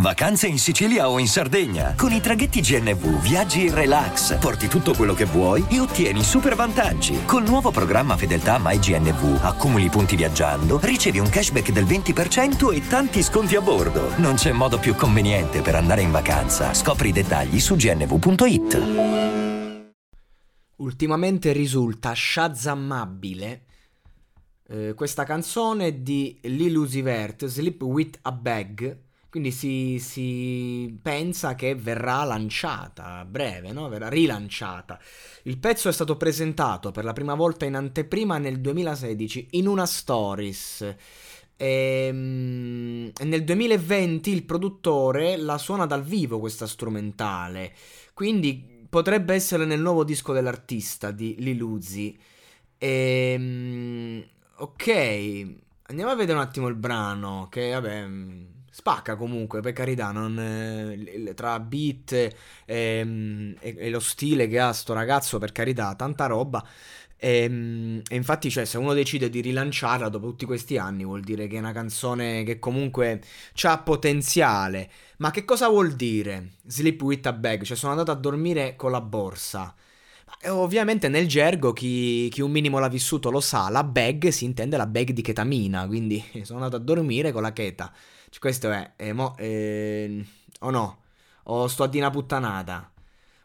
Vacanze in Sicilia o in Sardegna. Con i traghetti GNV viaggi in relax, porti tutto quello che vuoi e ottieni super vantaggi. Col nuovo programma Fedeltà MyGNV accumuli punti viaggiando, ricevi un cashback del 20% e tanti sconti a bordo. Non c'è modo più conveniente per andare in vacanza. Scopri i dettagli su gnv.it. Ultimamente risulta shazammabile eh, questa canzone di Lil Uzi Vert, Sleep With A Bag, quindi si, si, pensa che verrà lanciata a breve, no? verrà rilanciata. Il pezzo è stato presentato per la prima volta in anteprima nel 2016 in una stories. Ehm, e, nel 2020 il produttore la suona dal vivo questa strumentale. Quindi potrebbe essere nel nuovo disco dell'artista di Liluzzi. Ehm, ok, andiamo a vedere un attimo il brano. Che vabbè spacca comunque, per carità, non, eh, tra beat e, ehm, e, e, lo stile che ha sto ragazzo, per carità, tanta roba. E, ehm, e, infatti, cioè, se uno decide di rilanciarla dopo tutti questi anni, vuol dire che è una canzone che comunque ha potenziale. Ma che cosa vuol dire? Sleep with a bag, cioè sono andato a dormire con la borsa. Ovviamente nel gergo chi, chi, un minimo l'ha vissuto lo sa, la bag si intende la bag di ketamina, quindi sono andato a dormire con la cheta. Cioè, questo è, eh, mo, eh, o no? O sto a di una puttanata?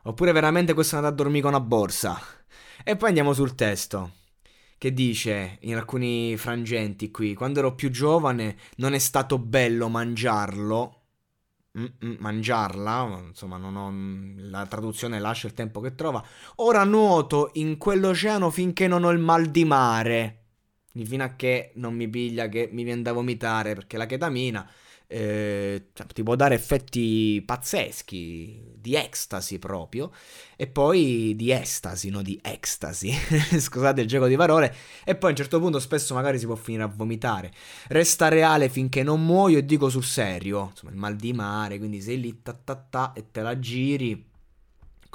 Oppure veramente questo è andato a dormire con una borsa? E poi andiamo sul testo. Che dice in alcuni frangenti qui: Quando ero più giovane non è stato bello mangiarlo. Mm-mm, mangiarla, insomma, non ho, la traduzione lascia il tempo che trova. Ora nuoto in quell'oceano finché non ho il mal di mare fino a che non mi piglia che mi viene da vomitare perché la ketamina eh, cioè, ti può dare effetti pazzeschi di ecstasy proprio e poi di estasi, no di ecstasy. Scusate il gioco di parole. E poi a un certo punto spesso magari si può finire a vomitare. Resta reale finché non muoio e dico sul serio. Insomma il mal di mare quindi sei lì ta ta ta e te la giri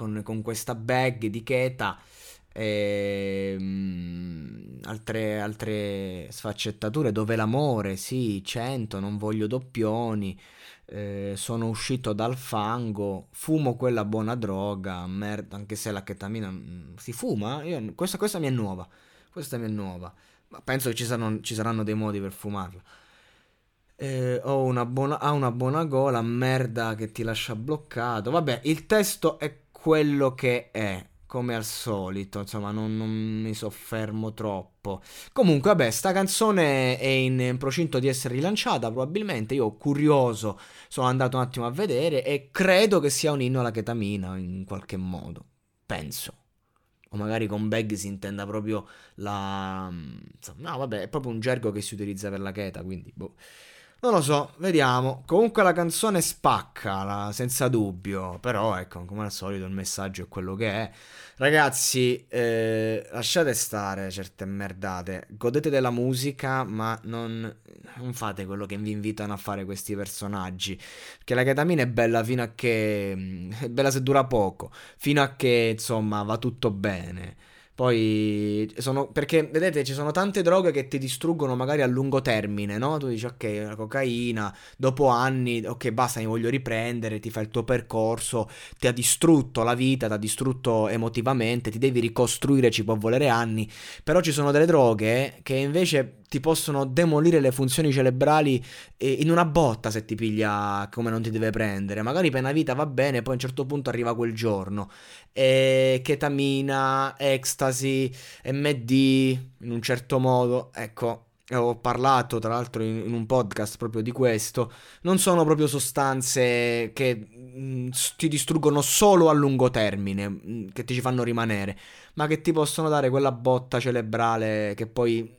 con, con questa bag di cheta e, ehm, altre, altre sfaccettature dove l'amore, sì, 100, non voglio doppioni, eh, sono uscito dal fango, fumo quella buona droga, merda, anche se la chetamina mm, si fuma, io, questa, questa mi è nuova, questa mi è nuova, ma penso che ci saranno, ci saranno dei modi per fumarla. Eh, ho una buona, ha una buona gola, merda che ti lascia bloccato. Vabbè, il testo è quello che è come al solito, insomma, non, non, mi soffermo troppo. Comunque, vabbè, sta canzone è in procinto di essere rilanciata, probabilmente. Io, curioso, sono andato un attimo a vedere e credo che sia un inno alla ketamina, in qualche modo. Penso. O magari con bag si intenda proprio la... No, vabbè, è proprio un gergo che si utilizza per la cheta, quindi, boh. Non lo so, vediamo. Comunque la canzone spacca, la, senza dubbio. Però, ecco, come al solito il messaggio è quello che è. Ragazzi, eh, lasciate stare certe merdate. Godete della musica, ma non, non, fate quello che vi invitano a fare questi personaggi. Perché la ketamina è bella fino a che... è bella se dura poco. Fino a che, insomma, va tutto bene. Poi sono perché vedete ci sono tante droghe che ti distruggono magari a lungo termine, no? Tu dici ok, la cocaina, dopo anni, ok, basta, mi voglio riprendere, ti fai il tuo percorso, ti ha distrutto la vita, ti ha distrutto emotivamente, ti devi ricostruire, ci può volere anni, però ci sono delle droghe che invece ti possono demolire le funzioni cerebrali in una botta se ti piglia come non ti deve prendere. Magari per una vita va bene, poi a un certo punto arriva quel giorno. E ketamina, ecstasy, MD, in un certo modo. Ecco, ho parlato tra l'altro in, in, un podcast proprio di questo, non sono proprio sostanze che mm, ti distruggono solo a lungo termine, mm, che ti ci fanno rimanere, ma che ti possono dare quella botta cerebrale che poi